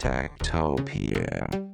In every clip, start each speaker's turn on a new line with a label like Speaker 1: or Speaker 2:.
Speaker 1: Tactopia.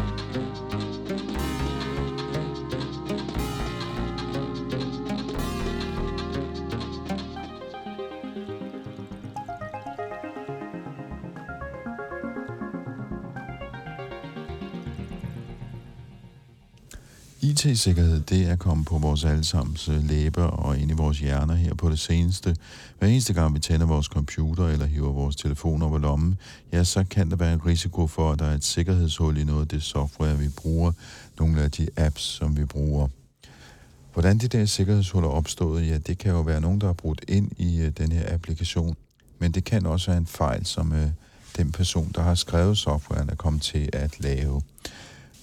Speaker 2: IT-sikkerhed, det er kommet på vores allesammens øh, læber og ind i vores hjerner her på det seneste. Hver eneste gang vi tænder vores computer eller hiver vores telefon op i lommen, ja, så kan der være en risiko for, at der er et sikkerhedshul i noget af det software, vi bruger, nogle af de apps, som vi bruger. Hvordan de der sikkerhedshul er opstået, ja, det kan jo være nogen, der har brudt ind i uh, den her applikation, men det kan også være en fejl, som uh, den person, der har skrevet softwaren, er kommet til at lave.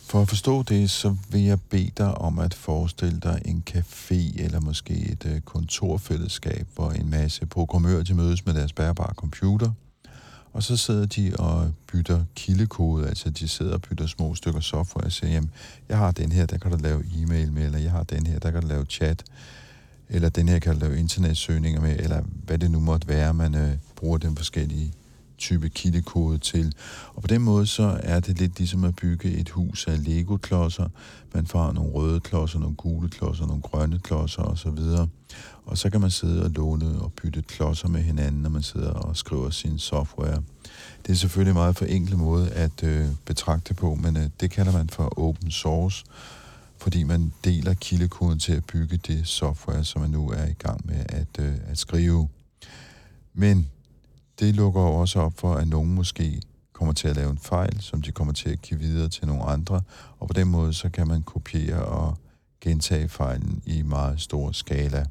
Speaker 2: For at forstå det, så vil jeg bede dig om at forestille dig en café eller måske et øh, kontorfællesskab, hvor en masse programmører de mødes med deres bærbare computer, og så sidder de og bytter kildekode, altså de sidder og bytter små stykker software og siger, jamen, jeg har den her, der kan du lave e-mail med, eller jeg har den her, der kan du lave chat, eller den her kan du lave internetsøgninger med, eller hvad det nu måtte være, man øh, bruger den forskellige type kildekode til. Og på den måde så er det lidt ligesom at bygge et hus af Lego-klodser. Man får nogle røde klodser, nogle gule klodser, nogle grønne klodser osv. Og så kan man sidde og låne og bytte klodser med hinanden, når man sidder og skriver sin software. Det er selvfølgelig en meget forenklet måde at øh, betragte på, men øh, det kalder man for open source, fordi man deler kildekoden til at bygge det software, som man nu er i gang med at, øh, at skrive. Men det lukker jo også op for, at nogen måske kommer til at lave en fejl, som de kommer til at give videre til nogle andre, og på den måde så kan man kopiere og gentage fejlen i meget stor skala.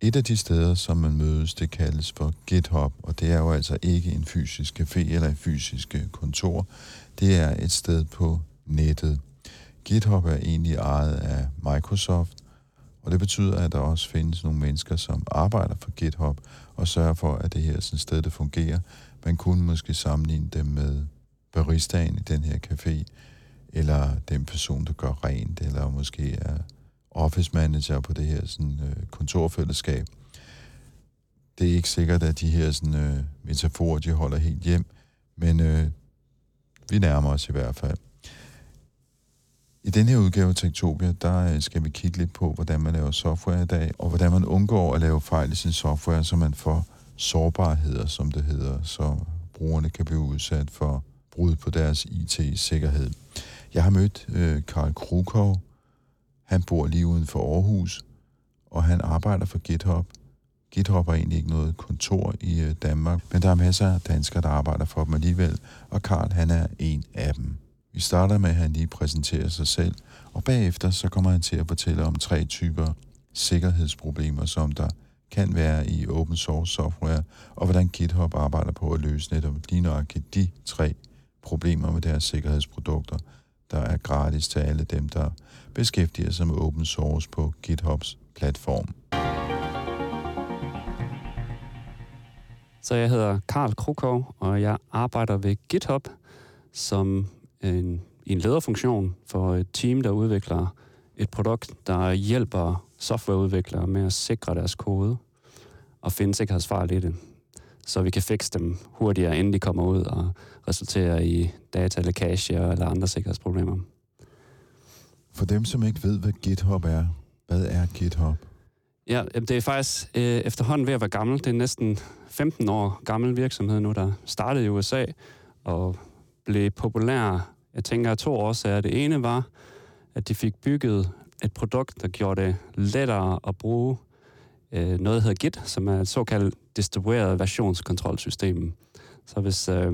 Speaker 2: Et af de steder, som man mødes, det kaldes for GitHub, og det er jo altså ikke en fysisk café eller et fysisk kontor. Det er et sted på nettet. GitHub er egentlig ejet af Microsoft, og det betyder, at der også findes nogle mennesker, som arbejder for GitHub og sørge for, at det her er sådan et sted, det fungerer. Man kunne måske sammenligne dem med baristaen i den her café, eller den person, der gør rent, eller måske er office manager på det her sådan, øh, kontorfællesskab. Det er ikke sikkert, at de her sådan, øh, metaforer, de holder helt hjem, men øh, vi nærmer os i hvert fald. I den her udgave af Tektopia, der øh, skal vi kigge lidt på, hvordan man laver software i dag, og hvordan man undgår at lave fejl i sin software, så man får sårbarheder, som det hedder, så brugerne kan blive udsat for brud på deres IT-sikkerhed. Jeg har mødt øh, Karl Krukov. Han bor lige uden for Aarhus, og han arbejder for GitHub. GitHub er egentlig ikke noget kontor i øh, Danmark, men der er masser af danskere, der arbejder for dem alligevel, og Karl han er en af dem. Vi starter med, at han lige præsenterer sig selv, og bagefter så kommer han til at fortælle om tre typer sikkerhedsproblemer, som der kan være i open source software, og hvordan GitHub arbejder på at løse netop lige nøjagtigt de tre problemer med deres sikkerhedsprodukter, der er gratis til alle dem, der beskæftiger sig med open source på GitHubs platform.
Speaker 3: Så jeg hedder Karl Krukov, og jeg arbejder ved GitHub som en, i en lederfunktion for et team, der udvikler et produkt, der hjælper softwareudviklere med at sikre deres kode og finde sikkerhedsfejl i det, så vi kan fikse dem hurtigere, inden de kommer ud og resulterer i datalækage eller andre sikkerhedsproblemer.
Speaker 2: For dem, som ikke ved, hvad GitHub er, hvad er GitHub?
Speaker 3: Ja, det er faktisk øh, efterhånden ved at være gammel. Det er næsten 15 år gammel virksomhed nu, der startede i USA og blev populær. Jeg tænker, at to årsager. Det ene var, at de fik bygget et produkt, der gjorde det lettere at bruge øh, noget, der hedder Git, som er et såkaldt distribueret versionskontrolsystem. Så hvis, øh,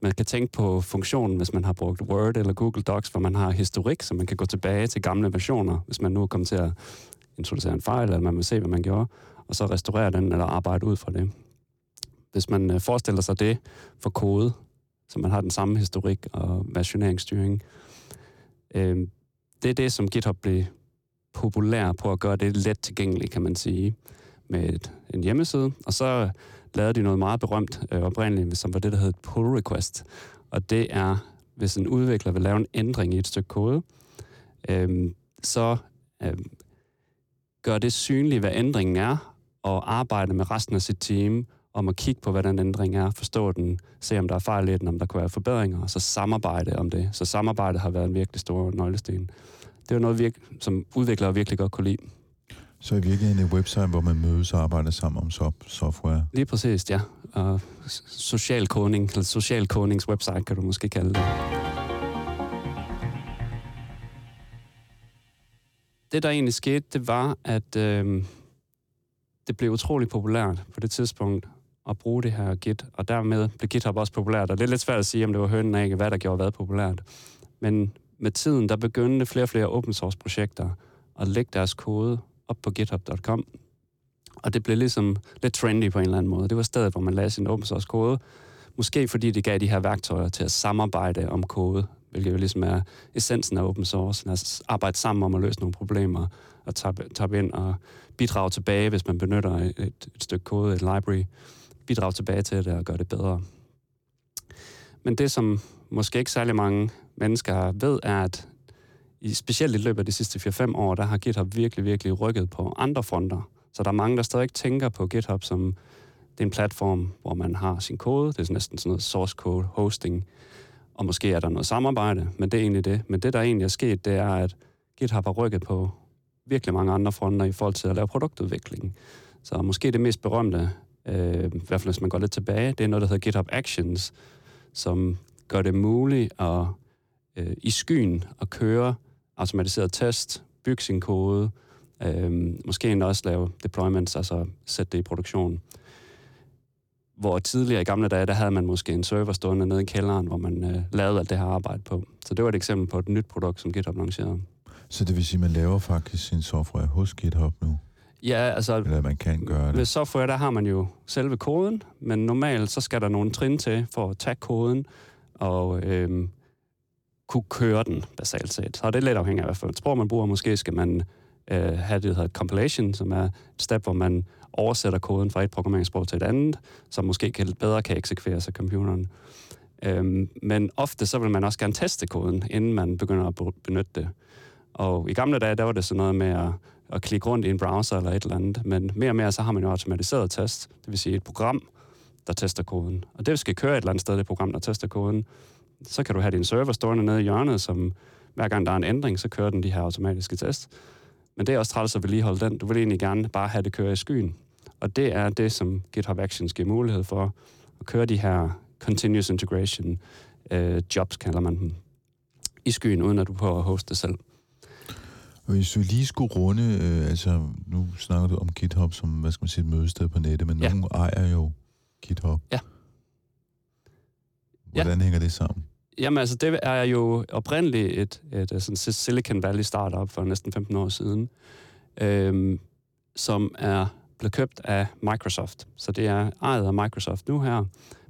Speaker 3: man kan tænke på funktionen, hvis man har brugt Word eller Google Docs, hvor man har historik, så man kan gå tilbage til gamle versioner, hvis man nu er kommet til at introducere en fejl, eller man vil se, hvad man gjorde, og så restaurere den eller arbejde ud fra det. Hvis man øh, forestiller sig det for kode, så man har den samme historik og versioneringsstyring, øh, det er det, som GitHub blev populær på at gøre det let tilgængeligt, kan man sige, med et, en hjemmeside. Og så lavede de noget meget berømt øh, oprindeligt, som var det, der hed pull request. Og det er, hvis en udvikler vil lave en ændring i et stykke kode, øh, så øh, gør det synligt, hvad ændringen er, og arbejde med resten af sit team om at kigge på, hvad den ændring er, forstå den, se om der er fejl i den, om der kunne være forbedringer, og så samarbejde om det. Så samarbejde har været en virkelig stor nøglesten. Det er noget, virke, som udviklere virkelig godt kunne lide.
Speaker 2: Så i virkeligheden et website, hvor man mødes og arbejder sammen om software?
Speaker 3: Lige præcis, ja. Og social kodning, eller social kodnings website, kan du måske kalde det. Det, der egentlig skete, det var, at øh, det blev utrolig populært på det tidspunkt at bruge det her Git, og dermed blev GitHub også populært. Og det er lidt svært at sige, om det var hønnen af, hvad der gjorde hvad populært. Men med tiden, der begyndte flere og flere open source projekter at lægge deres kode op på github.com. Og det blev ligesom lidt trendy på en eller anden måde. Det var stedet, hvor man lagde sin open source kode. Måske fordi det gav de her værktøjer til at samarbejde om kode, hvilket jo ligesom er essensen af open source. Altså arbejde sammen om at løse nogle problemer, og tabe ind og bidrage tilbage, hvis man benytter et, et stykke kode, et library, bidrage tilbage til det og gøre det bedre. Men det, som måske ikke særlig mange mennesker ved, er, at i, specielt i løbet af de sidste 4-5 år, der har GitHub virkelig, virkelig rykket på andre fronter. Så der er mange, der stadig tænker på GitHub som det er en platform, hvor man har sin kode. Det er næsten sådan noget source code hosting. Og måske er der noget samarbejde, men det er egentlig det. Men det, der egentlig er sket, det er, at GitHub har rykket på virkelig mange andre fronter i forhold til at lave produktudvikling. Så måske det mest berømte, øh, i hvert fald hvis man går lidt tilbage, det er noget, der hedder GitHub Actions, som gør det muligt at øh, i skyen at køre automatiseret test, bygge sin kode, øh, måske endda også lave deployments, altså sætte det i produktion. Hvor tidligere i gamle dage, der havde man måske en server stående nede i kælderen, hvor man øh, lavede alt det her arbejde på. Så det var et eksempel på et nyt produkt, som GitHub lancerede.
Speaker 2: Så det vil sige, at man laver faktisk sin software hos GitHub nu?
Speaker 3: Ja, altså...
Speaker 2: Eller man kan gøre det?
Speaker 3: Ved software, der har man jo selve koden, men normalt så skal der nogle trin til for at tage koden og øhm, kunne køre den, basalt set. Så det er lidt afhængigt af, hvilket sprog man bruger. Måske skal man øh, have det, der hedder compilation, som er et step, hvor man oversætter koden fra et programmeringssprog til et andet, som måske kan, bedre kan eksekveres af computeren. Øhm, men ofte så vil man også gerne teste koden, inden man begynder at benytte det. Og i gamle dage, der var det sådan noget med at, at klikke rundt i en browser eller et eller andet, men mere og mere så har man jo automatiseret test, det vil sige et program, der tester koden. Og det skal køre et eller andet sted, det program, der tester koden. Så kan du have din server stående nede i hjørnet, som hver gang der er en ændring, så kører den de her automatiske test. Men det er også træls at vedligeholde den. Du vil egentlig gerne bare have det køre i skyen. Og det er det, som GitHub Actions giver mulighed for at køre de her continuous integration øh, jobs, kalder man dem, i skyen, uden at du prøver at hoste det selv.
Speaker 2: Og hvis vi lige skulle runde, øh, altså nu snakker du om GitHub som, hvad skal man sige, et mødested på nettet, men ja. nogen ejer jo GitHub.
Speaker 3: Ja.
Speaker 2: Hvordan ja. hænger det sammen?
Speaker 3: Jamen altså, det er jo oprindeligt et, et, et sådan Silicon Valley startup for næsten 15 år siden, øhm, som er blevet købt af Microsoft. Så det er ejet af Microsoft nu her,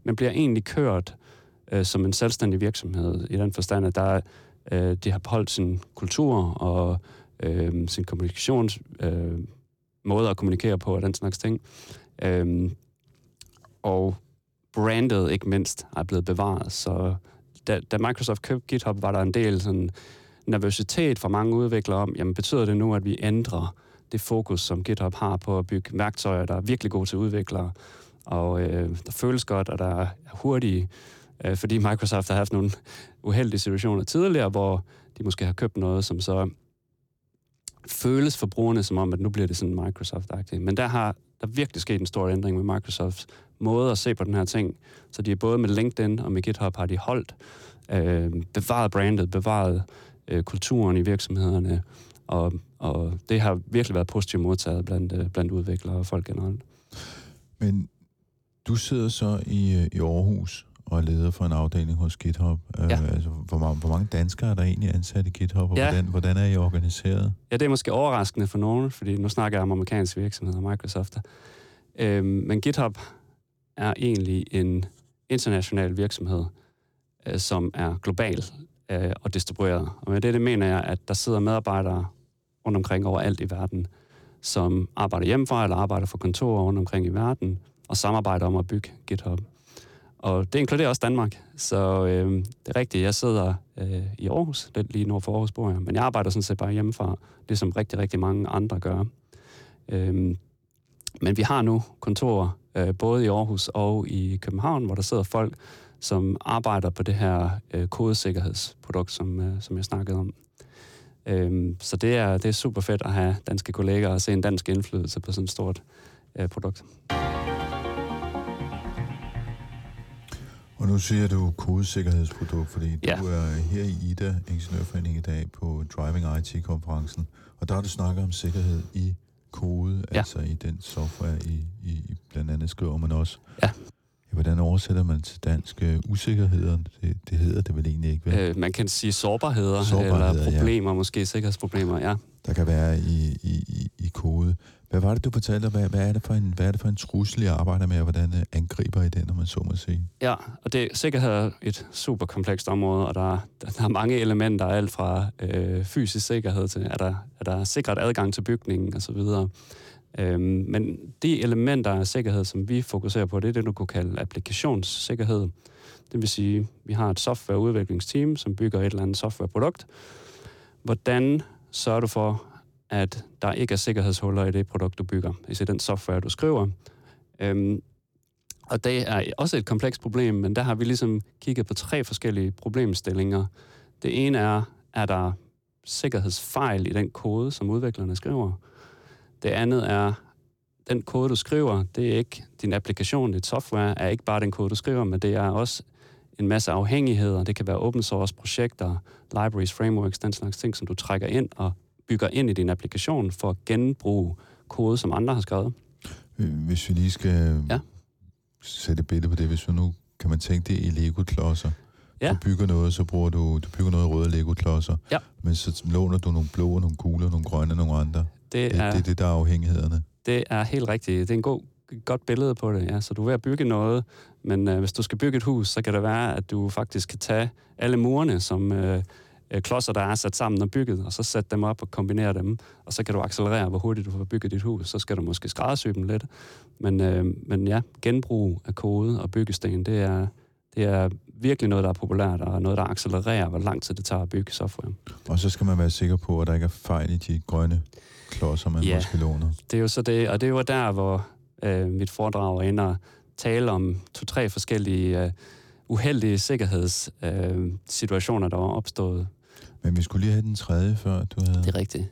Speaker 3: men bliver egentlig kørt øh, som en selvstændig virksomhed i den forstand, at der, øh, de har beholdt sin kultur og øh, sin kommunikations øh, måde at kommunikere på og den slags ting. Øh, og brandet ikke mindst er blevet bevaret, så da, da Microsoft købte GitHub, var der en del sådan nervøsitet fra mange udviklere om, jamen betyder det nu, at vi ændrer det fokus, som GitHub har på at bygge værktøjer, der er virkelig gode til udviklere, og øh, der føles godt, og der er hurtige, øh, fordi Microsoft har haft nogle uheldige situationer tidligere, hvor de måske har købt noget, som så føles for brugerne som om, at nu bliver det sådan Microsoft-agtigt. Men der har der virkelig sket en stor ændring med Microsofts måde at se på den her ting. Så de er både med LinkedIn og med GitHub har de holdt, øh, bevaret brandet, bevaret øh, kulturen i virksomhederne, og, og det har virkelig været positivt modtaget blandt, øh, blandt udviklere og folk generelt.
Speaker 2: Men du sidder så i, øh, i Aarhus, og er leder for en afdeling hos GitHub. Øh,
Speaker 3: Ja.
Speaker 2: altså, hvor, mange, hvor mange danskere er der egentlig ansat i GitHub, og
Speaker 3: Ja.
Speaker 2: hvordan, hvordan er I organiseret?
Speaker 3: Ja, det er måske overraskende for nogen, fordi nu snakker jeg om amerikanske virksomheder, Microsoft. Øhm, men GitHub er egentlig en international virksomhed, øh, som er global øh, og distribueret. Og med det, det mener jeg, at der sidder medarbejdere rundt omkring overalt i verden, som arbejder hjemmefra eller arbejder for kontorer rundt omkring i verden, og samarbejder om at bygge GitHub. Og det inkluderer også Danmark. Så øh, det er rigtigt, jeg sidder øh, i Aarhus, lidt lige nord for Aarhus bor jeg, men jeg arbejder sådan set bare hjemmefra, det som rigtig, rigtig mange andre gør. Øh, men vi har nu kontorer øh, både i Aarhus og i København, hvor der sidder folk, som arbejder på det her øh, kodesikkerhedsprodukt, som, øh, som jeg snakkede om. Øhm, så det er, det er super fedt at have danske kolleger og se en dansk indflydelse på sådan et stort øh, produkt.
Speaker 2: Og nu siger du kodesikkerhedsprodukt, fordi
Speaker 3: Ja.
Speaker 2: du er her i IDA, Ingeniørforening i dag, på Driving IT-konferencen, og der har du snakket om sikkerhed i kode,
Speaker 3: Ja.
Speaker 2: altså i den software, I, I, I blandt andet skriver, men også...
Speaker 3: Ja.
Speaker 2: Hvordan oversætter man til dansk uh, usikkerheder? Det, det hedder det vel egentlig ikke, vel?
Speaker 3: Øh, man kan sige sårbarheder,
Speaker 2: Sårbarheder,
Speaker 3: eller
Speaker 2: ja.
Speaker 3: problemer, måske sikkerhedsproblemer, ja.
Speaker 2: der kan være i, i kode. Hvad var det, du fortalte? Hvad, hvad, er det for en, hvad er det for en trussel, I arbejder med, og hvordan øh, angriber I den, når man så må sige?
Speaker 3: Ja, og det sikkerhed er et super komplekst område, og der, der, der er mange elementer, alt fra øh, fysisk sikkerhed til, er der, er der sikret adgang til bygningen osv. Øhm, men de elementer af sikkerhed, som vi fokuserer på, det er det, du kunne kalde applikationssikkerhed. Det vil sige, vi har et softwareudviklingsteam, som bygger et eller andet softwareprodukt. Hvordan sørger du for, at der ikke er sikkerhedshuller i det produkt, du bygger, i den software, du skriver? Øhm, og det er også et komplekst problem, men der har vi ligesom kigget på tre forskellige problemstillinger. Det ene er, er der sikkerhedsfejl i den kode, som udviklerne skriver? Det andet er, den kode, du skriver, det er ikke din applikation, dit software, er ikke bare den kode, du skriver, men det er også en masse afhængigheder. Det kan være open source projekter, libraries, frameworks, den slags ting, som du trækker ind og bygger ind i din applikation for at genbruge kode, som andre har skrevet.
Speaker 2: Øh, Hvis vi lige skal
Speaker 3: Ja.
Speaker 2: sætte et billede på det, hvis vi nu kan man tænke det i Lego-klodser.
Speaker 3: Ja.
Speaker 2: Du bygger noget, så bruger du, du bygger noget røde Lego-klodser,
Speaker 3: Ja.
Speaker 2: men så låner du nogle blå, nogle gule, nogle grønne og nogle andre.
Speaker 3: Det
Speaker 2: Det,
Speaker 3: er,
Speaker 2: det det, der er afhængighederne.
Speaker 3: Det er helt rigtigt. Det er en god, godt billede på det. Ja. Så du er ved at bygge noget, men øh, hvis du skal bygge et hus, så kan det være, at du faktisk kan tage alle murene, som øh, øh, klodser, der er sat sammen og bygget, og så sætte dem op og kombinere dem, og så kan du accelerere, hvor hurtigt du får bygget dit hus. Så skal du måske skræddersy dem lidt. Men, øh, men ja, genbrug af kode og byggesten, det er, det er virkelig noget, der er populært, og noget, der accelererer, hvor lang tid det tager at bygge software.
Speaker 2: Og så skal man være sikker på, at der ikke er fejl i de grønne klodser, man
Speaker 3: Ja.
Speaker 2: måske låner.
Speaker 3: Det er jo så det, og det var der, hvor øh, mit foredrag og tale om to-tre forskellige øh, uheldige sikkerhedssituationer, øh, situationer, der var opstået.
Speaker 2: Men vi skulle lige have den tredje, før du havde...
Speaker 3: Det er rigtigt.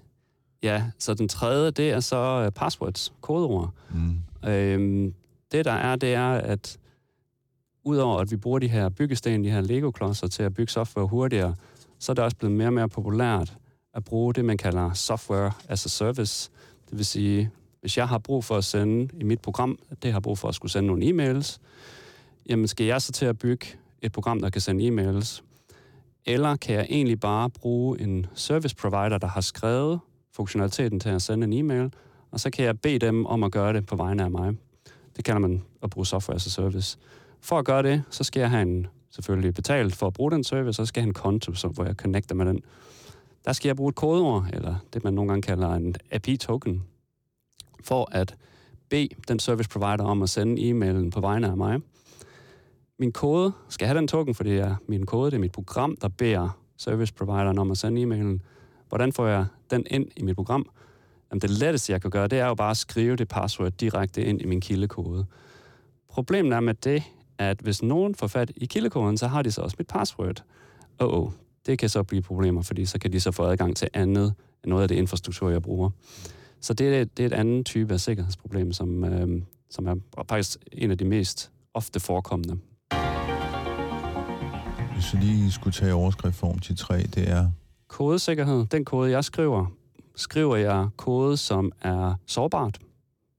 Speaker 3: Ja, så den tredje, det er så øh, passwords, kodeord.
Speaker 2: Mm.
Speaker 3: Øhm, det der er, det er, at udover at vi bruger de her byggesten, de her Lego-klodser til at bygge software hurtigere, så er det også blevet mere og mere populært at bruge det, man kalder software as a service. Det vil sige, hvis jeg har brug for at sende i mit program, det har brug for at skulle sende nogle e-mails, jamen skal jeg så til at bygge et program, der kan sende e-mails? Eller kan jeg egentlig bare bruge en service provider, der har skrevet funktionaliteten til at sende en e-mail, og så kan jeg bede dem om at gøre det på vegne af mig. Det kalder man at bruge software as a service. For at gøre det, så skal jeg have en, selvfølgelig betalt for at bruge den service, og så skal jeg have en konto, så, hvor jeg connecter med den. Der skal jeg bruge et kodeord, eller det man nogle gange kalder en API-token, for at bede den service provider om at sende e-mailen på vegne af mig. Min kode skal have den token, fordi det er min kode, det er mit program, der beder service provideren om at sende e-mailen. Hvordan får jeg den ind i mit program? Jamen, det letteste, jeg kan gøre, det er jo bare at skrive det password direkte ind i min kildekode. Problemet er med det, at hvis nogen får fat i kildekoden, så har de så også mit password. Åh, oh, det kan så blive problemer, fordi så kan de så få adgang til andet noget af det infrastruktur, jeg bruger. Så det er, det er et andet type af sikkerhedsproblem, som, øh, som er faktisk en af de mest ofte forekommende.
Speaker 2: Hvis vi lige skulle tage overskriftform til tre, det er...
Speaker 3: Kodesikkerhed, den kode, jeg skriver, skriver jeg kode, som er sårbart,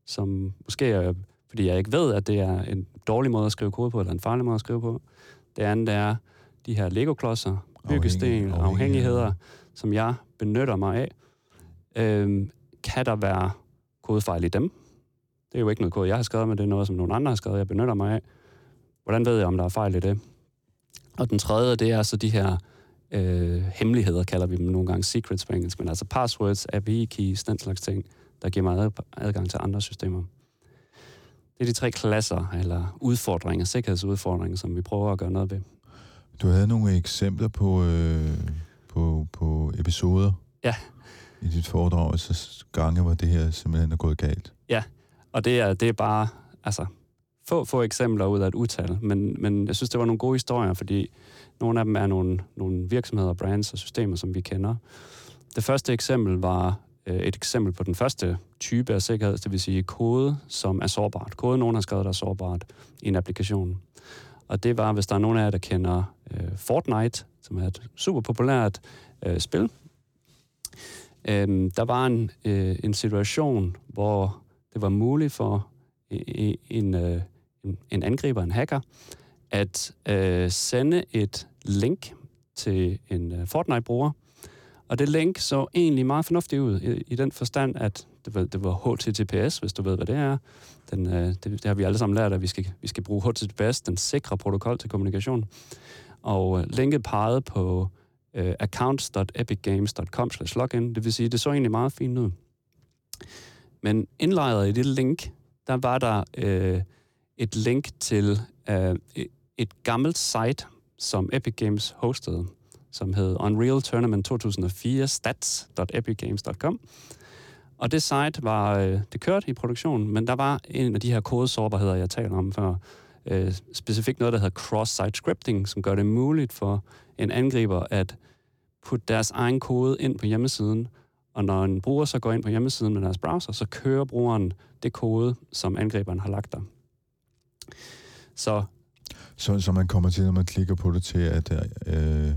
Speaker 3: som måske er, fordi jeg ikke ved, at det er en dårlig måde at skrive kode på, eller en farlig måde at skrive på. Det andet er de her Lego-klodser, byggesten,
Speaker 2: Afhængig-
Speaker 3: afhængigheder, som jeg benytter mig af. Øhm, kan der være kodefejl i dem? Det er jo ikke noget kode, jeg har skrevet, men det er noget, som nogle andre har skrevet, jeg benytter mig af. Hvordan ved jeg, om der er fejl i det? Og den tredje, det er så de her øh, hemmeligheder, kalder vi dem nogle gange, secrets på engelsk, men altså passwords, API keys, den slags ting, der giver mig ad- adgang til andre systemer. Det er de tre klasser, eller udfordringer, sikkerhedsudfordringer, som vi prøver at gøre noget ved.
Speaker 2: Du havde nogle eksempler på, øh, på, på episoder
Speaker 3: Ja.
Speaker 2: i dit foredrag, så gange, hvor det her simpelthen er gået galt.
Speaker 3: Og det er, det er bare, altså, få, få eksempler ud af et utal, men, men jeg synes, det var nogle gode historier, fordi nogle af dem er nogle, nogle virksomheder, brands og systemer, som vi kender. Det første eksempel var øh, et eksempel på den første type af sikkerhed, det vil sige kode, som er sårbart. Kode, nogen har skrevet, der er sårbart i en applikation. Og det var, hvis der er nogen af jer, der kender øh, Fortnite, som er et super populært øh, spil. Øh, der var en, øh, en situation, hvor det var muligt for en, en, øh, en, angriber, en hacker, at øh, sende et link til en øh, Fortnite-bruger. Og det link så egentlig meget fornuftigt ud, i, i den forstand, at det var, det var HTTPS, hvis du ved, hvad det er. Den, øh, det, det har vi alle sammen lært, at vi skal, vi skal bruge HTTPS, den sikre protokol til kommunikation. Og øh, linket pegede på øh, accounts.epicgames.com login, det vil sige, det så egentlig meget fint ud. Men indlejret i det link, der var der øh, et link til øh, et- gammelt site, som Epic Games hostede, som hed Unreal Tournament 2004 stats.epicgames.com. Og det site var, øh, det kørte i produktion, men der var en af de her kodesårbarheder, jeg taler om før, øh, specifikt noget, der hedder cross-site scripting, som gør det muligt for en angriber at putte deres egen kode ind på hjemmesiden, og når en bruger så går ind på hjemmesiden med deres browser, så kører brugeren det kode, som angriberen har lagt der. Så
Speaker 2: Så, så man kommer til, når man klikker på det, til at øh,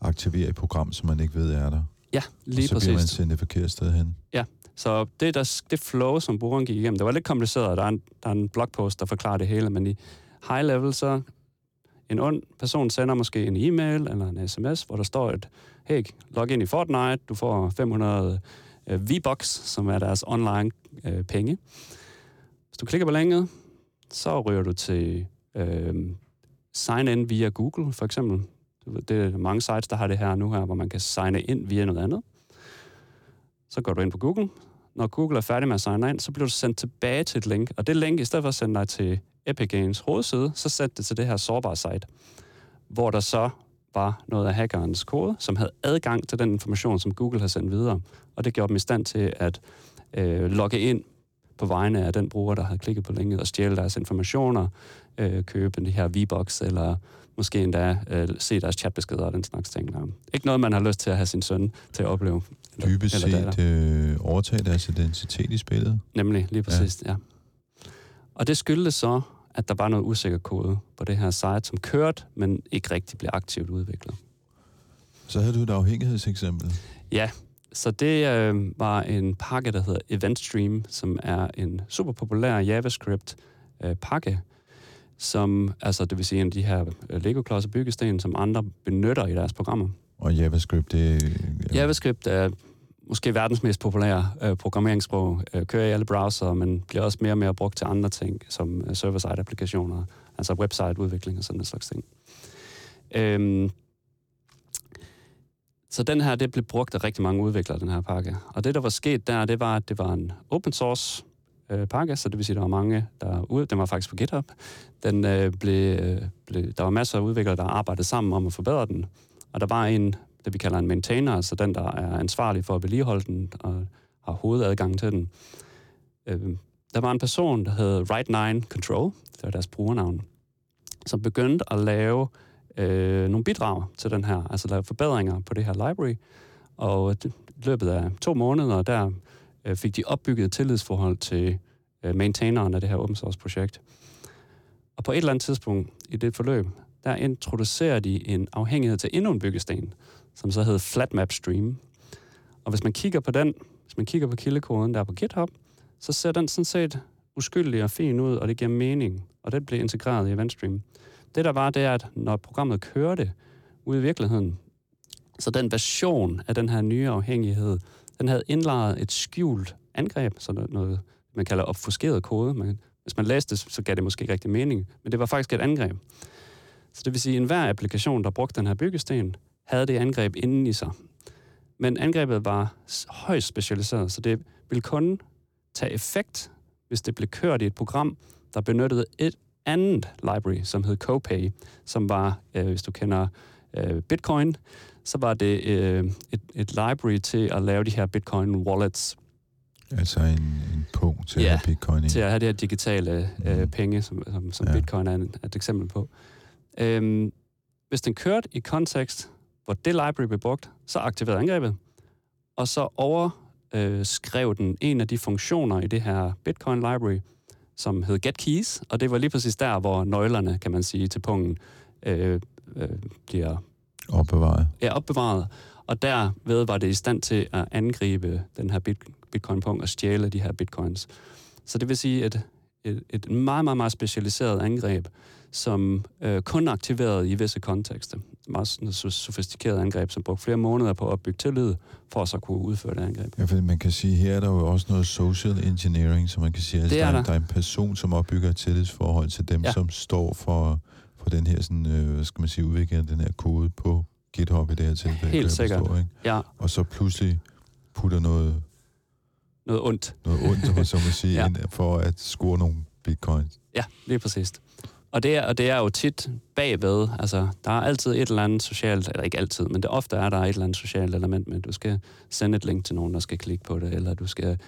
Speaker 2: aktivere et program, som man ikke ved er der.
Speaker 3: ja, lige
Speaker 2: og så
Speaker 3: præcis.
Speaker 2: bliver man sendt et forkert sted hen.
Speaker 3: Så det, der, det flow, som brugeren gik igennem, det var lidt kompliceret. Der er en, der er en blogpost, der forklarer det hele, men i high level, så en ond person sender måske en e-mail eller en sms, hvor der står et, hey, log ind i Fortnite, du får 500 øh, V-Bucks, som er deres online øh, penge. Hvis du klikker på linket, så ryger du til øh, sign in via Google, for eksempel. Du ved, Det er mange sites, der har det her nu her, hvor man kan signe ind via noget andet. Så går du ind på Google. Når Google er færdig med at signe ind, så bliver du sendt tilbage til et link. Og det link, i stedet for at sende dig til Epic Games hovedside, så sendte det til det her sårbare site, hvor der så var noget af hackerens kode, som havde adgang til den information, som Google har sendt videre. Og det gjorde dem i stand til at øh, logge ind på vegne af den bruger, der havde klikket på linket og stjæle deres informationer, øh, købe de her V-Box, eller måske endda øh, se deres chatbeskeder og den slags ting. Der. Ikke noget, man har lyst til at have sin søn til at opleve. Eller,
Speaker 2: Dybest
Speaker 3: eller
Speaker 2: set øh, overtage deres identitet i spillet.
Speaker 3: Nemlig, lige præcis, ja. ja. Og det skyldtes så, at der var noget usikker kode på det her site, som kørte, men ikke rigtig blev aktivt udviklet.
Speaker 2: Så havde du et afhængighedseksempel.
Speaker 3: Ja, så det øh, var en pakke, der hedder EventStream, som er en super populær JavaScript-pakke, som, altså det vil sige en af de her øh, Lego-klodser byggesten, som andre benytter i deres programmer.
Speaker 2: Og JavaScript, det er...
Speaker 3: JavaScript er måske verdens mest populære øh, programmeringssprog. Øh, kører i alle browser, men bliver også mere og mere brugt til andre ting, som øh, server-side-applikationer, altså website-udvikling og sådan en slags ting. Øhm, så den her, det blev brugt af rigtig mange udviklere, den her pakke. Og det, der var sket der, det var, at det var en open source øh, pakke, så det vil sige, at der var mange, der ude, den var faktisk på GitHub. Den, øh, blev, øh, blev, der var masser af udviklere, der arbejdede sammen om at forbedre den. Og der var en, det vi kalder en maintainer, altså den, der er ansvarlig for at vedligeholde den og har hovedadgang til den. Øh, der var en person, der hed Right9 Control, det var deres brugernavn, som begyndte at lave øh, nogle bidrag til den her, altså lave forbedringer på det her library. Og i løbet af to måneder, der øh, fik de opbygget et tillidsforhold til øh, maintaineren af det her open source projekt. Og på et eller andet tidspunkt i det forløb, der introducerer de en afhængighed til endnu en byggesten, som så hedder Flatmap Stream. Og hvis man kigger på den, hvis man kigger på kildekoden der på GitHub, så ser den sådan set uskyldig og fin ud, og det giver mening, og det bliver integreret i EventStream. Det der var, det er, at når programmet kørte ude i virkeligheden, så den version af den her nye afhængighed, den havde indlejret et skjult angreb, så noget, man kalder opfuskeret kode. Man, hvis man læste det, så gav det måske ikke rigtig mening, men det var faktisk et angreb. Så det vil sige, at enhver applikation, der brugte den her byggesten, havde det angreb inden i sig. Men angrebet var højst specialiseret, så det ville kun tage effekt, hvis det blev kørt i et program, der benyttede et andet library, som hed Copay, som var, øh, hvis du kender øh, Bitcoin, så var det øh, et, et library til at lave de her Bitcoin wallets.
Speaker 2: Altså en, en punkt til ja, at have Bitcoin i.
Speaker 3: til at have de her digitale øh, mm. penge, som, som, som ja. Bitcoin er et eksempel på. Øhm, hvis den kørte i kontekst, hvor det library blev brugt, så aktiverede angrebet, og så overskrev øh, den en af de funktioner i det her Bitcoin library, som hed get keys, og det var lige præcis der, hvor nøglerne, kan man sige, til punkten øh, øh, bliver
Speaker 2: opbevaret.
Speaker 3: Ja, opbevaret. Og derved var det i stand til at angribe den her bit, bitcoin-punkt og stjæle de her bitcoins. Så det vil sige, at et, et meget, meget, meget specialiseret angreb, som øh, kun aktiveret i visse kontekster. Meget sofistikeret angreb, som brugte flere måneder på at opbygge tillid, for at så kunne udføre det angreb.
Speaker 2: Ja, for man kan sige, her er der jo også noget social engineering, som man kan sige, altså,
Speaker 3: det er
Speaker 2: der,
Speaker 3: der.
Speaker 2: der er en person, som opbygger et tillidsforhold til dem, ja. som står for, for den her, sådan, øh, hvad skal man sige, udvikling af den her kode på GitHub i det her tilfælde.
Speaker 3: Helt sikkert, forstå, ikke? ja.
Speaker 2: Og så pludselig putter noget...
Speaker 3: Noget ondt.
Speaker 2: Noget ondt, som man sige, ja. ind for at score nogle bitcoins.
Speaker 3: Ja, lige præcis. Og det, er, og det er jo tit bagved, altså der er altid et eller andet socialt, eller ikke altid, men det ofte er der et eller andet socialt element med, du skal sende et link til nogen, der skal klikke på det, eller du skal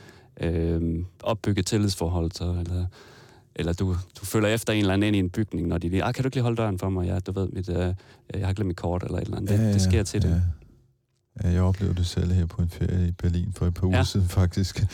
Speaker 3: øh, opbygge tillidsforhold, så, eller, eller du, du følger efter en eller anden ind i en bygning, når de lige, ah, kan du ikke lige holde døren for mig? Ja, du ved, mit, øh, jeg har glemt mit kort, eller et eller andet. Det, ja, ja, det sker til ja. det.
Speaker 2: Ja, jeg oplevede det selv her på en ferie i Berlin for et par uger ja. siden, faktisk.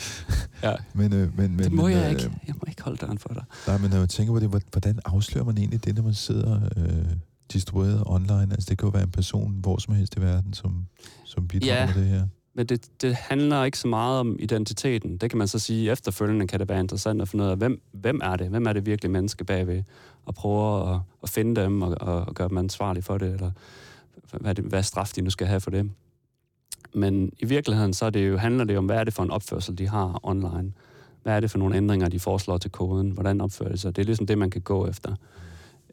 Speaker 3: Ja.
Speaker 2: men, øh, men, men,
Speaker 3: det må
Speaker 2: men,
Speaker 3: jeg øh, ikke. Jeg må ikke holde døren for dig.
Speaker 2: Nej, men når jeg tænker på det, hvordan afslører man egentlig det, når man sidder øh, distribueret online? Altså, det kan jo være en person hvor som helst i verden, som, som bidrager ja. med det her.
Speaker 3: Men det, det handler ikke så meget om identiteten. Det kan man så sige efterfølgende, kan det være interessant at finde ud af, hvem, hvem er det? Hvem er det virkelig menneske bagved? Og prøve at, at finde dem og, og, og gøre dem ansvarlige for det, eller hvad, det, hvad straf de nu skal have for det. Men i virkeligheden så er det jo, handler det jo om, hvad er det for en opførsel, de har online. Hvad er det for nogle ændringer, de foreslår til koden? Hvordan opfører det sig? Det er ligesom det, man kan gå efter.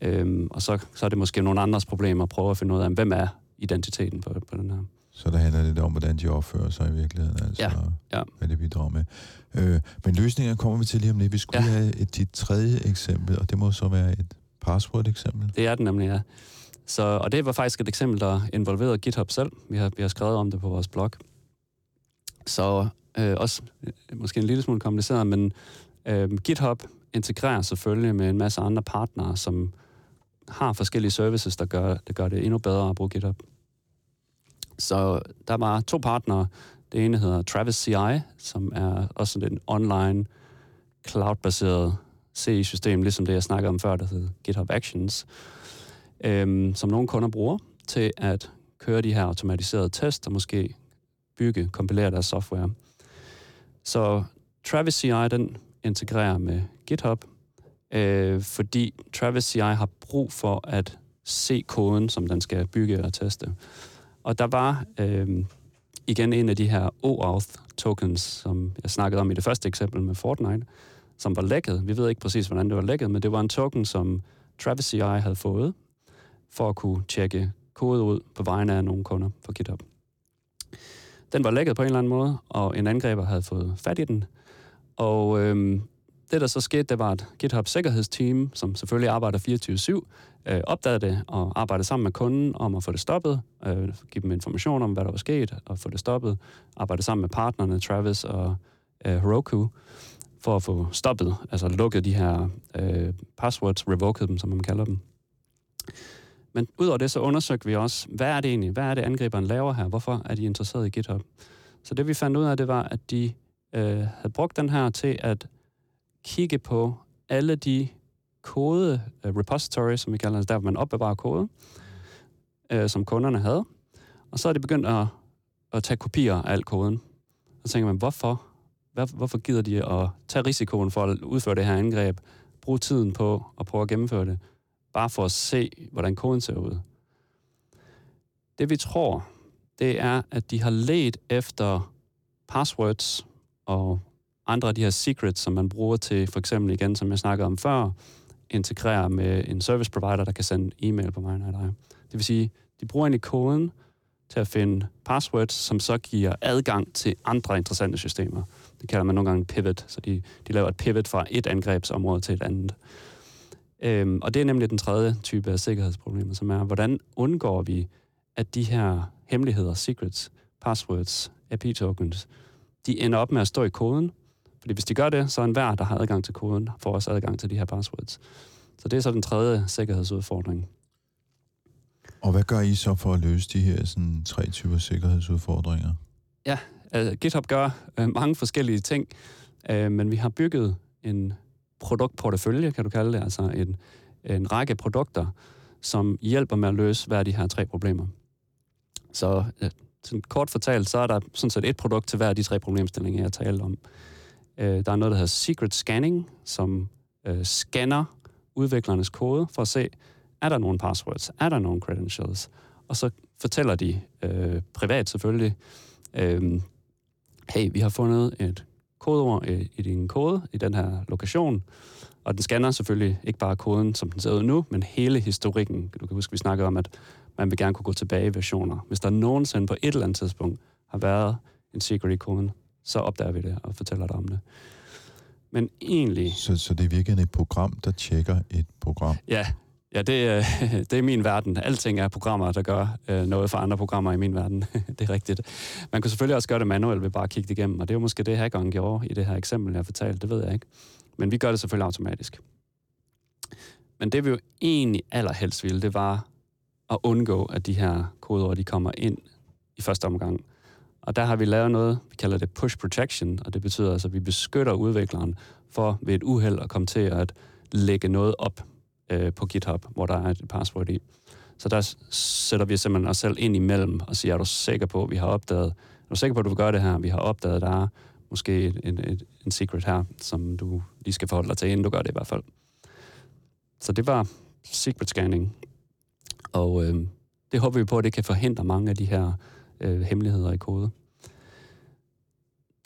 Speaker 3: Øhm, og så, så er det måske nogle andres problemer at prøve at finde ud af, hvem er identiteten på, på den her.
Speaker 2: Så der handler det om, hvordan de opfører sig i virkeligheden, altså
Speaker 3: ja, ja.
Speaker 2: hvad det bidrager med. Øh, men løsninger kommer vi til lige om lidt. Vi skulle ja. have et, dit tredje eksempel, og det må så være et password-eksempel.
Speaker 3: Det er det nemlig, ja. Så, og det var faktisk et eksempel, der involverede GitHub selv. Vi har, vi har skrevet om det på vores blog. Så øh, også øh, måske en lille smule kompliceret, men øh, GitHub integrerer selvfølgelig med en masse andre partnere, som har forskellige services, der gør, der gør det endnu bedre at bruge GitHub. Så der var to partnere. Det ene hedder Travis CI, som er også en online cloud-baseret CI-system, ligesom det, jeg snakkede om før, der hedder GitHub Actions øhm, som nogle kunder bruger til at køre de her automatiserede tests og måske bygge, kompilere deres software. Så Travis CI, den integrerer med GitHub, øh, fordi Travis CI har brug for at se koden, som den skal bygge og teste. Og der var øh, igen en af de her OAuth tokens, som jeg snakkede om i det første eksempel med Fortnite, som var lækket. Vi ved ikke præcis, hvordan det var lækket, men det var en token, som Travis CI havde fået, for at kunne tjekke kode ud på vegne af nogle kunder på GitHub. Den var lækket på en eller anden måde, og en angriber havde fået fat i den. Og øhm, det, der så skete, det var, at GitHub sikkerhedsteam, som selvfølgelig arbejder 24-7, øh, opdagede det og arbejdede sammen med kunden om at få det stoppet, øh, give dem information om, hvad der var sket, og få det stoppet, arbejde sammen med partnerne, Travis og øh, Heroku, for at få stoppet, altså lukket de her øh, passwords, revoked dem, som man kalder dem. Men udover det, så undersøgte vi også, hvad er det egentlig? Hvad er det, angriberen laver her? Hvorfor er de interesseret i GitHub? Så det vi fandt ud af, det var, at de øh, havde brugt den her til at kigge på alle de kode øh, uh, repositories, som vi kalder det, altså der hvor man opbevarer kode, øh, som kunderne havde. Og så er de begyndt at, at tage kopier af al koden. Og så tænker man, hvorfor Hvad, hvorfor gider de at tage risikoen for at udføre det her angreb, bruge tiden på at prøve at gennemføre det, bare for at se, hvordan koden ser ud? Det vi tror, det er, at de har let efter passwords og andre af de her secrets, som man bruger til, for eksempel igen, som jeg snakkede om før, integrere med en service provider, der kan sende e-mail på mig og dig. Det vil sige, de bruger egentlig koden til at finde passwords, som så giver adgang til andre interessante systemer. Det kalder man nogle gange pivot, så de, de laver et pivot fra et angrebsområde til et andet. Øhm, og det er nemlig den tredje type af sikkerhedsproblemer, som er, hvordan undgår vi, at de her hemmeligheder, secrets, passwords, API-tokens, de ender op med at stå i koden. Fordi hvis de gør det, så er enhver, der har adgang til koden, får også adgang til de her passwords. Så det er så den tredje sikkerhedsudfordring.
Speaker 2: Og hvad gør I så for at løse de her sådan, tre typer sikkerhedsudfordringer?
Speaker 3: Ja, altså, GitHub gør øh, mange forskellige ting, øh, men vi har bygget en produktportefølje, kan du kalde det, altså en, en række produkter, som hjælper med at løse hver af de her tre problemer. Så øh, sådan kort fortalt, så er der sådan set et produkt til hver af de tre problemstillinger, jeg talte om. Øh, der er noget, der hedder Secret Scanning, som øh, scanner udviklernes kode for at se, er der nogle passwords, er der nogle credentials, og så fortæller de øh, privat selvfølgelig, øh, hey, vi har fundet et kodeord i, i din kode i den her lokation, og den scanner selvfølgelig ikke bare koden, som den ser ud nu, men hele historikken. Du kan huske, vi snakkede om, at man vil gerne kunne gå tilbage i versioner. Hvis der nogensinde på et eller andet tidspunkt har været en secret i koden, så opdager vi det og fortæller dig om det. Men egentlig...
Speaker 2: Så, så det er virkelig et program, der tjekker et program?
Speaker 3: Ja, ja det, øh, det er min verden. Alting er programmer, der gør øh, noget for andre programmer i min verden. det er rigtigt. Man kunne selvfølgelig også gøre det manuelt ved bare at kigge det igennem, og det er jo måske det, hackeren gjorde i det her eksempel, jeg fortalte. Det ved jeg ikke. Men vi gør det selvfølgelig automatisk. Men det vi jo egentlig allerhelst ville, det var at undgå, at de her kodeord de kommer ind i første omgang. Og der har vi lavet noget, vi kalder det push protection, og det betyder altså, at vi beskytter udvikleren for ved et uheld at komme til at lægge noget op øh, på GitHub, hvor der er et password i. Så der sætter vi simpelthen os selv ind imellem og siger, er du sikker på, at vi har opdaget, er du sikker på, at du vil gøre det her? Vi har opdaget, der er måske en, en, en secret her, som du lige skal forholde dig til, inden du gør det i hvert fald. Så det var secret scanning. Og øh, det håber vi på, at det kan forhindre mange af de her øh, hemmeligheder i kode.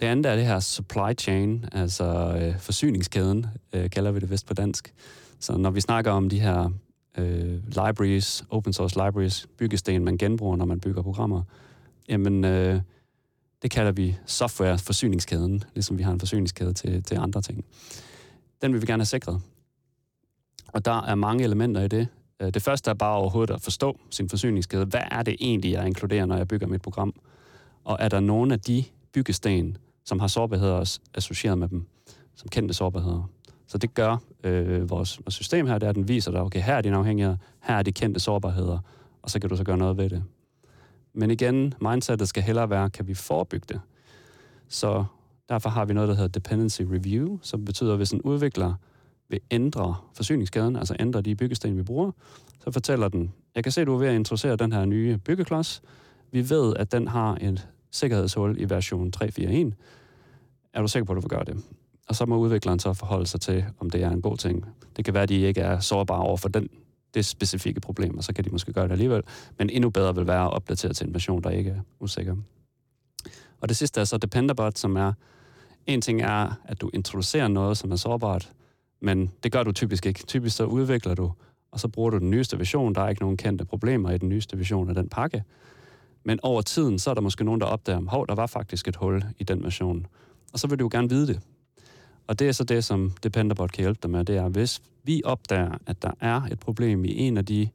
Speaker 3: Det andet er det her supply chain, altså øh, forsyningskæden, øh, kalder vi det vist på dansk. Så når vi snakker om de her øh, libraries, open source libraries, byggesten, man genbruger, når man bygger programmer, jamen øh, det kalder vi software-forsyningskæden, ligesom vi har en forsyningskæde til, til andre ting. Den vil vi gerne have sikret. Og der er mange elementer i det. Øh, det første er bare overhovedet at forstå sin forsyningskæde. Hvad er det egentlig, jeg inkluderer, når jeg bygger mit program? Og er der nogle af de byggesten, som har sårbarheder associeret med dem, som kendte sårbarheder? Så det gør øh, vores, vores system her, det er, at den viser dig, okay, her er dine afhængigheder, her er de kendte sårbarheder, og så kan du så gøre noget ved det. Men igen, mindsetet skal hellere være, kan vi forebygge det? Så derfor har vi noget, der hedder dependency review, som betyder, at hvis en udvikler vil ændre forsyningskæden, altså ændre de byggesten, vi bruger, så fortæller den, jeg kan se, at du er ved at introducere den her nye byggeklods. Vi ved, at den har et sikkerhedshul i version 3.4.1. Er du sikker på, at du vil gøre det? Og så må udvikleren så forholde sig til, om det er en god ting. Det kan være, at de ikke er sårbare over for den, det specifikke problem, og så kan de måske gøre det alligevel. Men endnu bedre vil være at opdatere til en version, der ikke er usikker. Og det sidste er så Dependabot, som er, en ting er, at du introducerer noget, som er sårbart, men det gør du typisk ikke. Typisk så udvikler du, og så bruger du den nyeste version. Der er ikke nogen kendte problemer i den nyeste version af den pakke. Men over tiden, så er der måske nogen, der opdager, at der var faktisk et hul i den version. Og så vil du jo gerne vide det. Og det er så det, som Dependabot kan hjælpe dig med, det er, hvis vi opdager, at der er et problem i en af de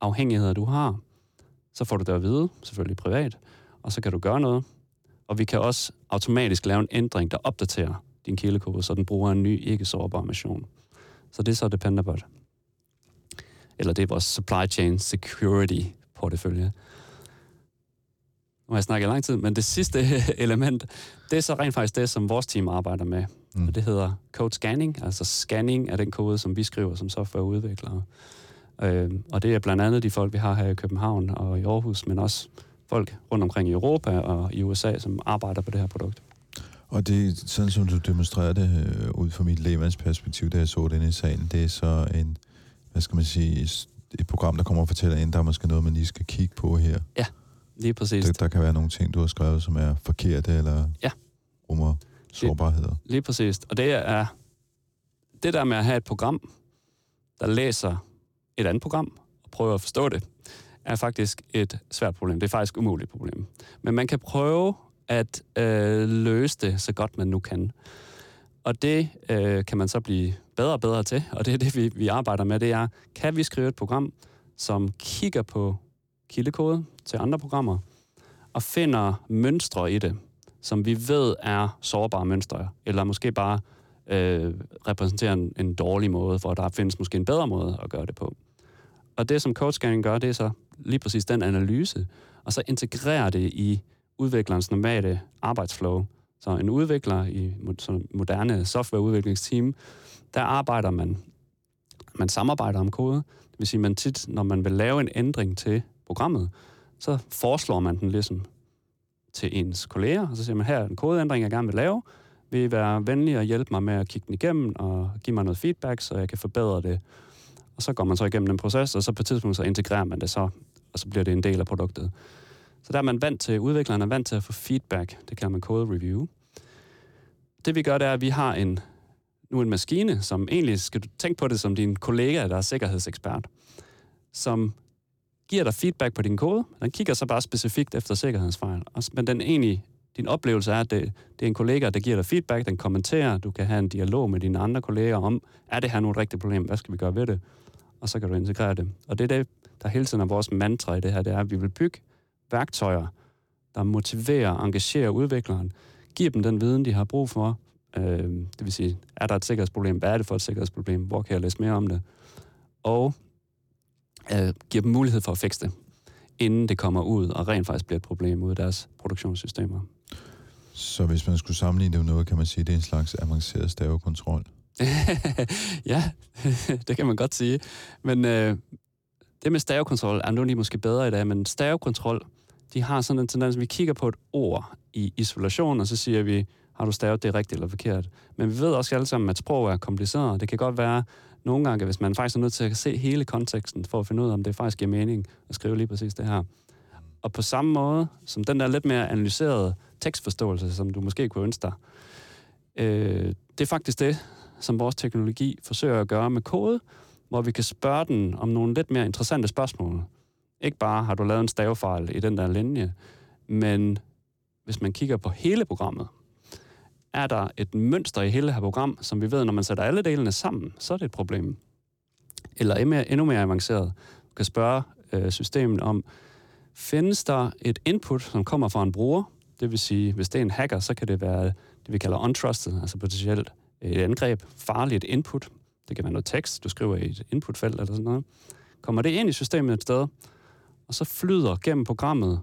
Speaker 3: afhængigheder, du har, så får du det at vide, selvfølgelig privat, og så kan du gøre noget. Og vi kan også automatisk lave en ændring, der opdaterer din kildekode, så den bruger en ny, ikke sårbar version. Så det er så Dependabot. Eller det er vores supply chain security portefølje. Nu har jeg snakket i lang tid, men det sidste element, det er så rent faktisk det, som vores team arbejder med. Mm. Og det hedder code scanning, altså scanning af den kode, som vi skriver som softwareudviklere. Øh, og det er blandt andet de folk, vi har her i København og i Aarhus, men også folk rundt omkring i Europa og i USA, som arbejder på det her produkt.
Speaker 2: Og det sådan, som du demonstrerer det øh, ud fra mit lægemandsperspektiv, da jeg så den i salen, det er så en, hvad skal man sige, et program, der kommer og fortæller ind, der er måske noget, man lige skal kigge på her.
Speaker 3: Ja, lige præcis.
Speaker 2: Der, der kan være nogle ting, du har skrevet, som er forkerte, eller
Speaker 3: ja.
Speaker 2: rummer sårbarheder.
Speaker 3: Lige, lige præcis. Og det er det der med at have et program, der læser et andet program, og prøver at forstå det, er faktisk et svært problem. Det er faktisk et umuligt problem. Men man kan prøve at øh, løse det så godt man nu kan. Og det øh, kan man så blive bedre og bedre til, og det er det, vi, vi arbejder med, det er, kan vi skrive et program, som kigger på kildekode til andre programmer, og finder mønstre i det, som vi ved er sårbare mønstre, eller måske bare øh, repræsenterer en, en dårlig måde, for der findes måske en bedre måde at gøre det på. Og det, som code scanning gør, det er så lige præcis den analyse, og så integrerer det i udviklerens normale arbejdsflow. Så en udvikler i sådan moderne softwareudviklingsteam, der arbejder man, man samarbejder om kode. Det vil sige, man tit, når man vil lave en ændring til programmet, så foreslår man den ligesom til ens kolleger, og så siger man, her er en kodeændring, jeg gerne vil lave. Vil I være venlige og hjælpe mig med at kigge den igennem og give mig noget feedback, så jeg kan forbedre det. Og så går man så igennem den proces, og så på et tidspunkt så integrerer man det så, og så bliver det en del af produktet. Så der er man vant til, udvikleren er vant til at få feedback. Det kalder man code review. Det vi gør, det er, at vi har en, nu en maskine, som egentlig skal du tænke på det som din kollega, der er sikkerhedsekspert, som giver dig feedback på din kode. Den kigger så bare specifikt efter sikkerhedsfejl. Men den egentlig, din oplevelse er, at det, det er en kollega, der giver dig feedback, den kommenterer, du kan have en dialog med dine andre kolleger om, er det her nu et rigtigt problem, hvad skal vi gøre ved det? Og så kan du integrere det. Og det er det, der hele tiden er vores mantra i det her, det er, at vi vil bygge værktøjer, der motiverer og engagerer udvikleren, giver dem den viden, de har brug for. Øh, det vil sige, er der et sikkerhedsproblem? Hvad er det for et sikkerhedsproblem? Hvor kan jeg læse mere om det? Og øh, giver dem mulighed for at fikse det, inden det kommer ud og rent faktisk bliver et problem ud af deres produktionssystemer.
Speaker 2: Så hvis man skulle sammenligne det med noget, kan man sige, at det er en slags avanceret stavekontrol?
Speaker 3: ja, det kan man godt sige. Men øh, det med stavekontrol er nu lige måske bedre i dag, men stavekontrol, de har sådan en tendens, vi kigger på et ord i isolation, og så siger vi, har du stavet det rigtigt eller forkert? Men vi ved også alle sammen, at sprog er kompliceret. Det kan godt være nogle gange, hvis man faktisk er nødt til at se hele konteksten, for at finde ud af, om det faktisk giver mening at skrive lige præcis det her. Og på samme måde, som den der lidt mere analyserede tekstforståelse, som du måske kunne ønske dig, øh, det er faktisk det, som vores teknologi forsøger at gøre med kode, hvor vi kan spørge den om nogle lidt mere interessante spørgsmål. Ikke bare, har du lavet en stavefejl i den der linje, men hvis man kigger på hele programmet, er der et mønster i hele det her program, som vi ved, når man sætter alle delene sammen, så er det et problem. Eller endnu mere avanceret, du kan spørge øh, systemet om, findes der et input, som kommer fra en bruger? Det vil sige, hvis det er en hacker, så kan det være det, vi kalder untrusted, altså potentielt øh, et angreb, farligt input. Det kan være noget tekst, du skriver i et inputfelt eller sådan noget. Kommer det ind i systemet et sted, og så flyder gennem programmet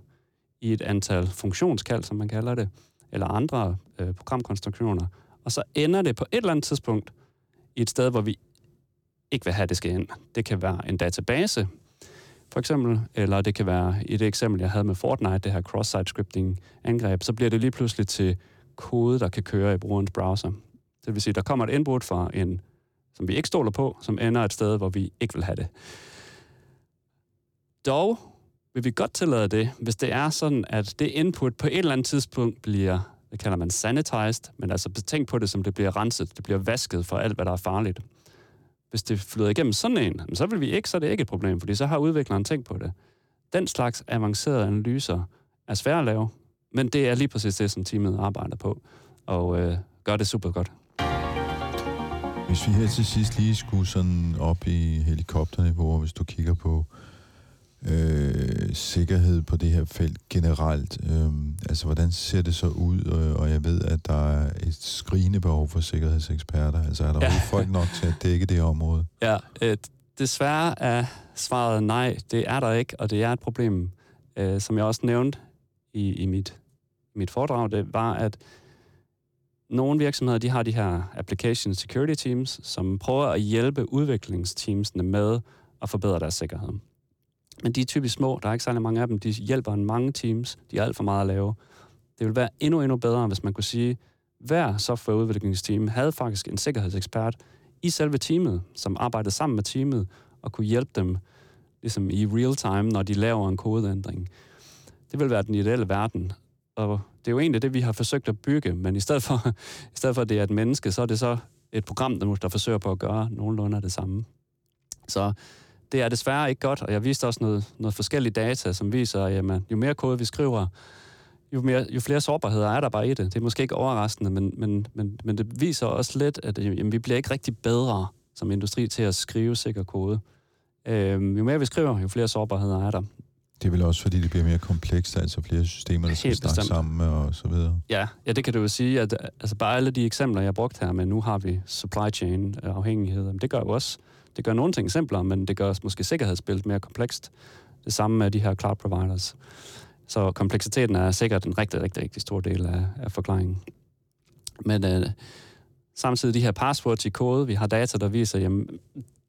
Speaker 3: i et antal funktionskald, som man kalder det, eller andre øh, programkonstruktioner, og så ender det på et eller andet tidspunkt i et sted, hvor vi ikke vil have, at det skal ind. Det kan være en database, for eksempel, eller det kan være i det eksempel, jeg havde med Fortnite, det her cross-site scripting angreb, så bliver det lige pludselig til kode, der kan køre i brugerens browser. Det vil sige, der kommer et input fra en som vi ikke stoler på, som ender et sted, hvor vi ikke vil have det. Dog vil vi godt tillade det, hvis det er sådan, at det input på et eller andet tidspunkt bliver, det kalder man sanitized, men altså tænk på det, som det bliver renset, det bliver vasket for alt, hvad der er farligt. Hvis det flyder igennem sådan en, så vil vi ikke, så er det ikke et problem, fordi så har udvikleren tænkt på det. Den slags avancerede analyser er svære at lave, men det er lige præcis det, som teamet arbejder på, og øh, gør det super godt.
Speaker 2: Hvis vi her til sidst lige skulle sådan op i helikopterniveau, hvis du kigger på øh, sikkerhed på det her felt generelt, øh, altså hvordan ser det så ud? Og, og jeg ved, at der er et skrigende behov for sikkerhedseksperter. Altså er der ja. folk nok til at dække det område?
Speaker 3: Ja, øh, desværre er svaret nej, det er der ikke, og det er et problem. Øh, som jeg også nævnte i, i mit, mit foredrag, det var, at nogle virksomheder de har de her application security teams, som prøver at hjælpe udviklingsteamsene med at forbedre deres sikkerhed. Men de er typisk små, der er ikke særlig mange af dem, de hjælper en mange teams, de er alt for meget at lave. Det ville være endnu, endnu bedre, hvis man kunne sige, hver softwareudviklingsteam havde faktisk en sikkerhedsekspert i selve teamet, som arbejdede sammen med teamet og kunne hjælpe dem ligesom i real time, når de laver en kodeændring. Det vil være den ideelle verden. Og det er jo egentlig det, vi har forsøgt at bygge, men i stedet for, i stedet for at det er et menneske, så er det så et program, der, der forsøger på at gøre nogenlunde af det samme. Så det er desværre ikke godt, og jeg viste også noget, noget forskellige data, som viser, at jamen, jo mere kode vi skriver, jo, mere, jo flere sårbarheder er der bare i det. Det er måske ikke overraskende, men, men, men, men det viser også lidt, at jamen, vi bliver ikke rigtig bedre som industri til at skrive sikker kode. Øhm, jo mere vi skriver, jo flere sårbarheder er der.
Speaker 2: Det er vel også, fordi det bliver mere komplekst, altså flere systemer, der skal Helt snakke bestemt. sammen og så videre.
Speaker 3: Ja, ja, det kan du jo sige, at altså bare alle de eksempler, jeg har brugt her, men nu har vi supply chain afhængighed, det gør jo også, det gør nogle ting simplere, men det gør måske sikkerhedsbilledet mere komplekst. Det samme med de her cloud providers. Så kompleksiteten er sikkert en rigtig, rigtig, rigtig stor del af, af forklaringen. Men øh, samtidig de her passwords i kode, vi har data, der viser, jamen,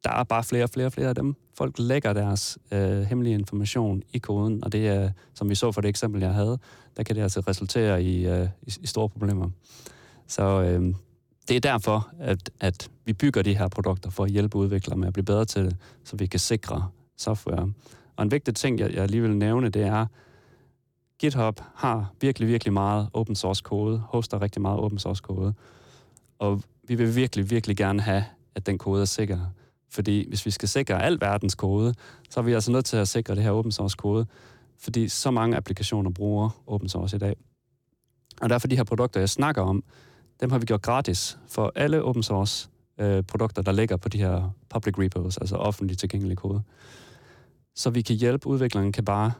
Speaker 3: der er bare flere og flere og flere af dem. Folk lægger deres øh, hemmelige information i koden, og det er, som vi så for det eksempel, jeg havde, der kan det altså resultere i, øh, i, i store problemer. Så øh, det er derfor, at, at vi bygger de her produkter for at hjælpe udviklere med at blive bedre til det, så vi kan sikre software. Og en vigtig ting, jeg, jeg lige vil nævne, det er, GitHub har virkelig, virkelig meget open source kode, hoster rigtig meget open source kode, og vi vil virkelig, virkelig gerne have, at den kode er sikker. Fordi hvis vi skal sikre al verdens kode, så er vi altså nødt til at sikre det her open source kode, fordi så mange applikationer bruger open source i dag. Og derfor de her produkter, jeg snakker om, dem har vi gjort gratis for alle open source øh, produkter, der ligger på de her public repos, altså offentligt tilgængelige kode. Så vi kan hjælpe udviklerne, kan bare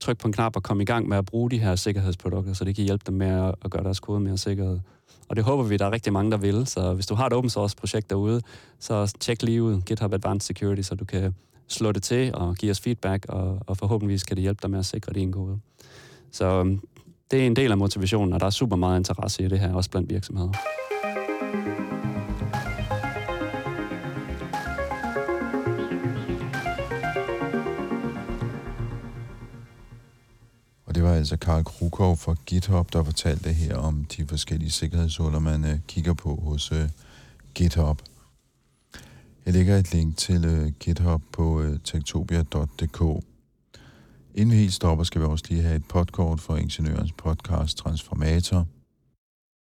Speaker 3: trykke på en knap og komme i gang med at bruge de her sikkerhedsprodukter, så det kan hjælpe dem med at, gøre deres kode mere sikkerhed. Og det håber vi, der er rigtig mange, der vil. Så hvis du har et open source projekt derude, så tjek lige ud GitHub Advanced Security, så du kan slå det til og give os feedback, og, og forhåbentlig kan det hjælpe dig med at sikre din kode. Så øhm, det er en del af motivationen, og der er super meget interesse i det her, også blandt virksomheder.
Speaker 2: Og det var altså Karl Krukov fra GitHub, der fortalte her om de forskellige sikkerhedshuller, man øh, kigger på hos uh, GitHub. Jeg lægger et link til uh, GitHub på uh, tektopia.dk. Inden vi helt stopper, skal vi også lige have et podkort for Ingeniørens podcast Transformator.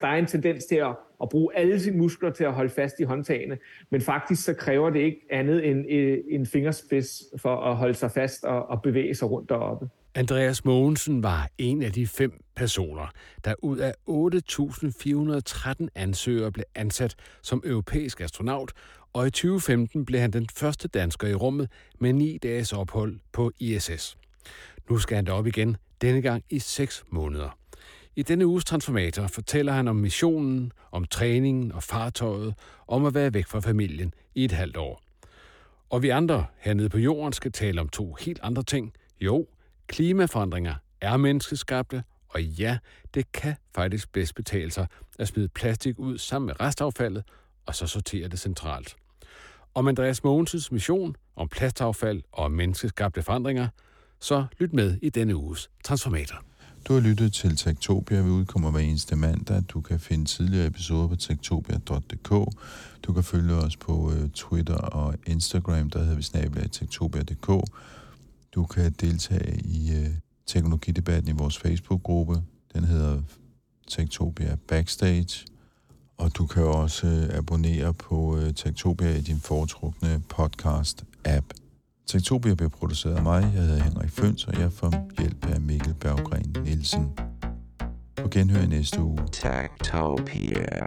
Speaker 1: Der er en tendens til at, at bruge alle sine muskler til at holde fast i håndtagene, men faktisk så kræver det ikke andet end en fingerspids for at holde sig fast og, og bevæge sig rundt deroppe.
Speaker 4: Andreas Mogensen var en af de fem personer, der ud af 8.413 ansøgere blev ansat som europæisk astronaut, og i 2015 blev han den første dansker i rummet med ni dages ophold på ISS. Nu skal han op igen, denne gang i 6 måneder. I denne uges Transformator fortæller han om missionen, om træningen og fartøjet, om at være væk fra familien i et halvt år. Og vi andre hernede på jorden skal tale om to helt andre ting. Jo, Klimaforandringer er menneskeskabte, og ja, det kan faktisk bedst betale sig at smide plastik ud sammen med restaffaldet, og så sortere det centralt. Om Andreas Mogensens mission om plastaffald og menneskeskabte forandringer, så lyt med i denne uges Transformator.
Speaker 2: Du har lyttet til Tektopia. Vi udkommer hver eneste mandag. Du kan finde tidligere episoder på tektopia.dk. Du kan følge os på øh, Twitter og Instagram, der hedder vi snabelag tektopia.dk. Du kan deltage i øh, teknologidebatten i vores Facebook-gruppe. Den hedder Tektopia Backstage. Og du kan også øh, abonnere på Tektopia i din foretrukne podcast-app. Tektopia bliver produceret af mig. Jeg hedder Henrik Føns, og jeg får hjælp af Mikkel Berggren Nielsen. På genhør i næste uge. Tektopia.